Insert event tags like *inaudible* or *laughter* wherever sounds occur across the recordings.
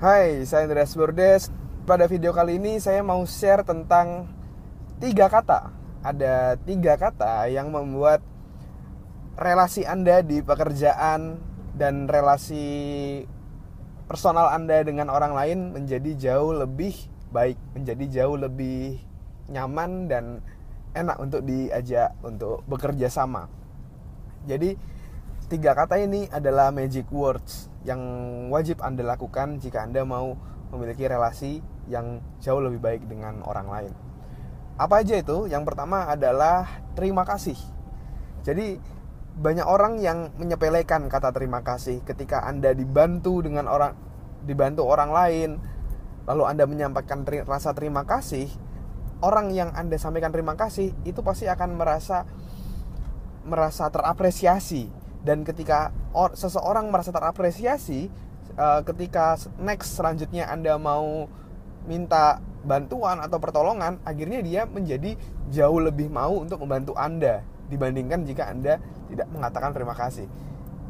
Hai, saya Andreas Bordes. Pada video kali ini saya mau share tentang tiga kata. Ada tiga kata yang membuat relasi Anda di pekerjaan dan relasi personal Anda dengan orang lain menjadi jauh lebih baik, menjadi jauh lebih nyaman dan enak untuk diajak untuk bekerja sama. Jadi tiga kata ini adalah magic words yang wajib Anda lakukan jika Anda mau memiliki relasi yang jauh lebih baik dengan orang lain. Apa aja itu? Yang pertama adalah terima kasih. Jadi banyak orang yang menyepelekan kata terima kasih ketika Anda dibantu dengan orang dibantu orang lain, lalu Anda menyampaikan teri, rasa terima kasih, orang yang Anda sampaikan terima kasih itu pasti akan merasa merasa terapresiasi dan ketika or, seseorang merasa terapresiasi uh, ketika next selanjutnya anda mau minta bantuan atau pertolongan akhirnya dia menjadi jauh lebih mau untuk membantu anda dibandingkan jika anda tidak mengatakan terima kasih.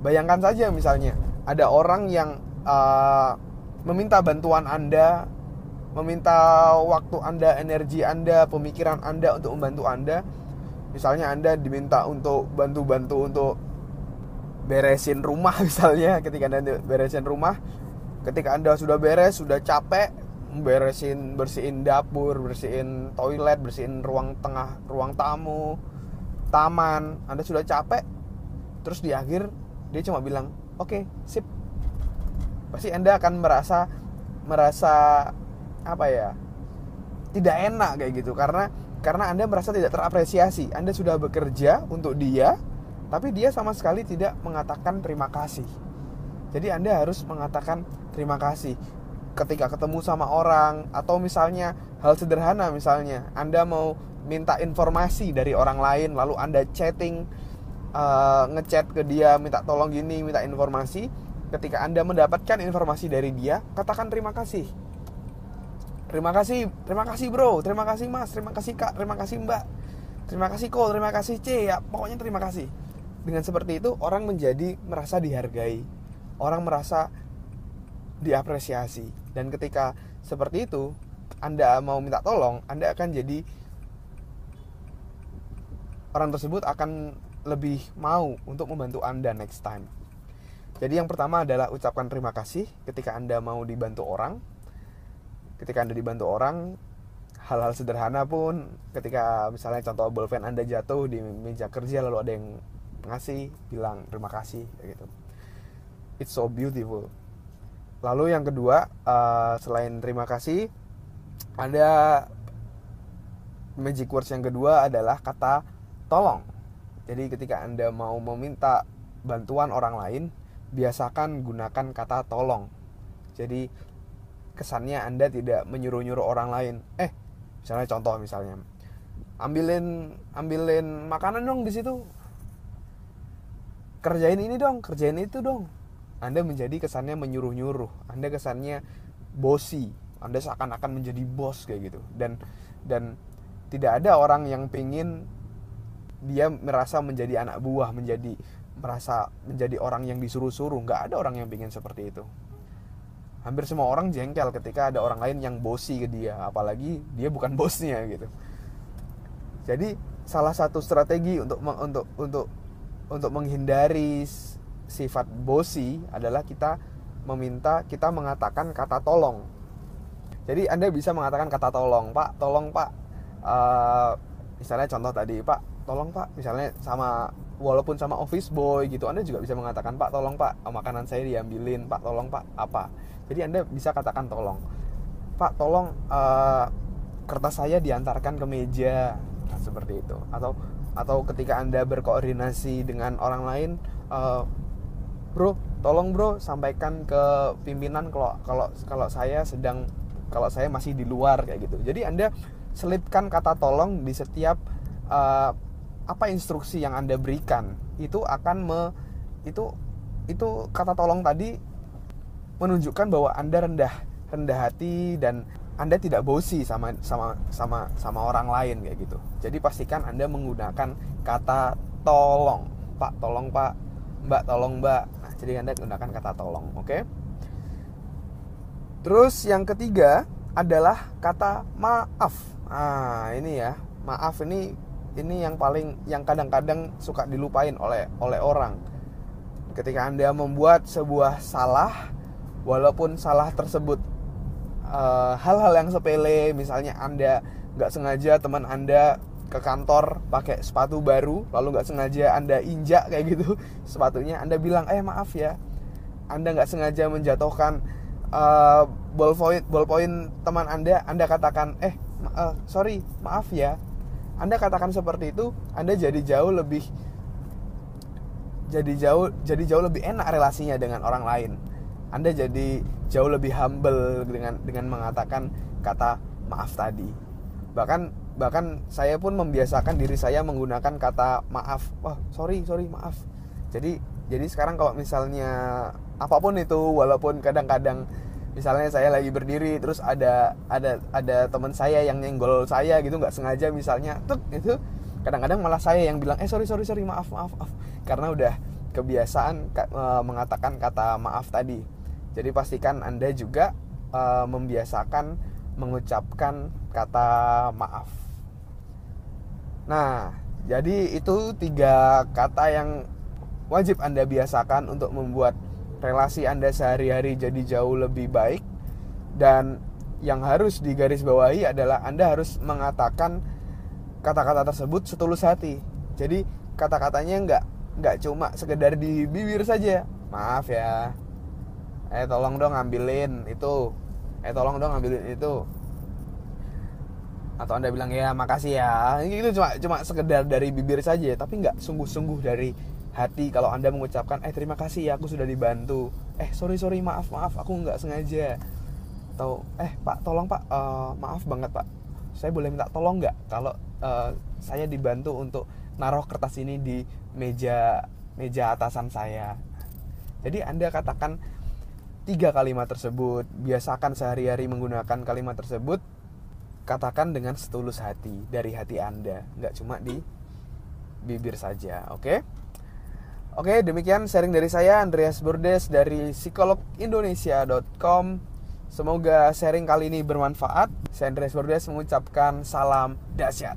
Bayangkan saja misalnya ada orang yang uh, meminta bantuan anda meminta waktu anda energi anda pemikiran anda untuk membantu anda. Misalnya anda diminta untuk bantu-bantu untuk beresin rumah *laughs* misalnya ketika anda beresin rumah ketika anda sudah beres sudah capek beresin bersihin dapur bersihin toilet bersihin ruang tengah ruang tamu taman anda sudah capek terus di akhir dia cuma bilang oke okay, sip. Pasti anda akan merasa merasa apa ya tidak enak kayak gitu. Karena karena anda merasa tidak terapresiasi. Anda sudah bekerja untuk dia tapi dia sama sekali tidak mengatakan terima kasih. Jadi Anda harus mengatakan terima kasih ketika ketemu sama orang atau misalnya hal sederhana misalnya Anda mau minta informasi dari orang lain lalu Anda chatting uh, ngechat ke dia minta tolong gini, minta informasi. Ketika Anda mendapatkan informasi dari dia, katakan terima kasih. Terima kasih, terima kasih bro, terima kasih mas, terima kasih kak, terima kasih mbak, terima kasih ko, terima kasih c ya, pokoknya terima kasih dengan seperti itu orang menjadi merasa dihargai. Orang merasa diapresiasi. Dan ketika seperti itu anda mau minta tolong anda akan jadi orang tersebut akan lebih mau untuk membantu anda next time. Jadi yang pertama adalah ucapkan terima kasih ketika anda mau dibantu orang. Ketika anda dibantu orang hal-hal sederhana pun ketika misalnya contoh bolpen anda jatuh di meja kerja lalu ada yang ngasih bilang terima kasih kayak gitu. It's so beautiful. Lalu yang kedua uh, selain terima kasih ada magic words yang kedua adalah kata tolong. Jadi ketika anda mau meminta bantuan orang lain biasakan gunakan kata tolong. Jadi kesannya anda tidak menyuruh-nyuruh orang lain. Eh misalnya contoh misalnya ambilin ambilin makanan dong di situ kerjain ini dong kerjain itu dong. Anda menjadi kesannya menyuruh-nyuruh anda kesannya bosi anda seakan-akan menjadi bos kayak gitu. Dan dan tidak ada orang yang pengen dia merasa menjadi anak buah menjadi merasa menjadi orang yang disuruh-suruh. Nggak ada orang yang pengen seperti itu. Hampir semua orang jengkel ketika ada orang lain yang bosi ke dia apalagi dia bukan *laughs* bosnya gitu. Jadi salah satu strategi untuk untuk untuk untuk menghindari sifat bosi adalah kita meminta kita mengatakan kata tolong. Jadi anda bisa mengatakan kata tolong pak tolong pak. Uh, misalnya contoh tadi pak tolong pak. Misalnya sama walaupun sama office boy gitu anda juga bisa mengatakan pak tolong pak makanan saya diambilin pak tolong pak apa. Jadi anda bisa katakan tolong. Pak tolong uh, kertas saya diantarkan ke meja nah, seperti itu. Atau atau ketika anda berkoordinasi dengan orang lain uh, bro tolong bro sampaikan ke pimpinan kalau kalau kalau saya sedang kalau saya masih di luar kayak gitu. Jadi anda selipkan kata tolong di setiap uh, apa instruksi yang anda berikan. Itu akan me itu itu kata tolong tadi menunjukkan bahwa anda rendah rendah hati dan anda tidak bosi sama sama sama sama orang lain kayak gitu. Jadi pastikan Anda menggunakan kata tolong. Pak, tolong Pak. Mbak, tolong Mbak. Nah, jadi Anda gunakan kata tolong, oke? Okay? Terus yang ketiga adalah kata maaf. Nah, ini ya, maaf ini ini yang paling yang kadang-kadang suka dilupain oleh oleh orang. Ketika Anda membuat sebuah salah walaupun salah tersebut hal-hal uh, yang sepele, misalnya Anda nggak sengaja teman Anda ke kantor pakai sepatu baru lalu nggak sengaja anda injak kayak gitu *laughs* sepatunya anda bilang eh maaf ya anda nggak sengaja menjatuhkan uh, ballpoint ballpoint teman anda. Anda katakan eh uh, sorry maaf ya. Anda katakan seperti itu anda jadi jauh lebih jadi jauh jadi jauh lebih enak relasinya dengan orang lain anda jadi jauh lebih humble dengan dengan mengatakan kata maaf tadi. Bahkan bahkan saya pun membiasakan diri saya menggunakan kata maaf. Wah sorry sorry maaf. Jadi jadi sekarang kalau misalnya apa pun itu walaupun kadang-kadang misalnya saya lagi berdiri terus ada ada ada teman saya yang nyenggol saya gitu nggak sengaja misalnya tuh itu kadang-kadang malah saya yang bilang eh sorry sorry sorry maaf maaf maaf. Karena udah kebiasaan e, mengatakan kata maaf tadi jadi pastikan anda juga uh, membiasakan mengucapkan kata maaf nah jadi itu tiga kata yang wajib anda biasakan untuk membuat relasi Anda sehari-hari jadi jauh lebih baik dan yang harus digarisbawahi adalah Anda harus mengatakan kata-kata tersebut setulus hati. Jadi kata-katanya nggak nggak cuma sekedar di bibir saja. Maaf ya. Eh tolong dong ambilin itu. Eh tolong dong ambilin itu. Atau Anda bilang ya makasih ya. Itu cuma cuma sekedar dari bibir saja, tapi nggak sungguh-sungguh dari hati kalau anda mengucapkan eh terima kasih ya aku sudah dibantu eh sorry sorry maaf maaf aku nggak sengaja atau eh pak tolong pak uh, maaf banget pak saya boleh minta tolong nggak kalau uh, saya dibantu untuk naruh kertas ini di meja meja atasan saya jadi anda katakan tiga kalimat tersebut biasakan sehari-hari menggunakan kalimat tersebut katakan dengan setulus hati dari hati anda nggak cuma di bibir saja oke okay? Oke, demikian sharing dari saya Andreas Burdes dari psikologindonesia.com. Semoga sharing kali ini bermanfaat. Saya Andreas Burdes mengucapkan salam dahsyat.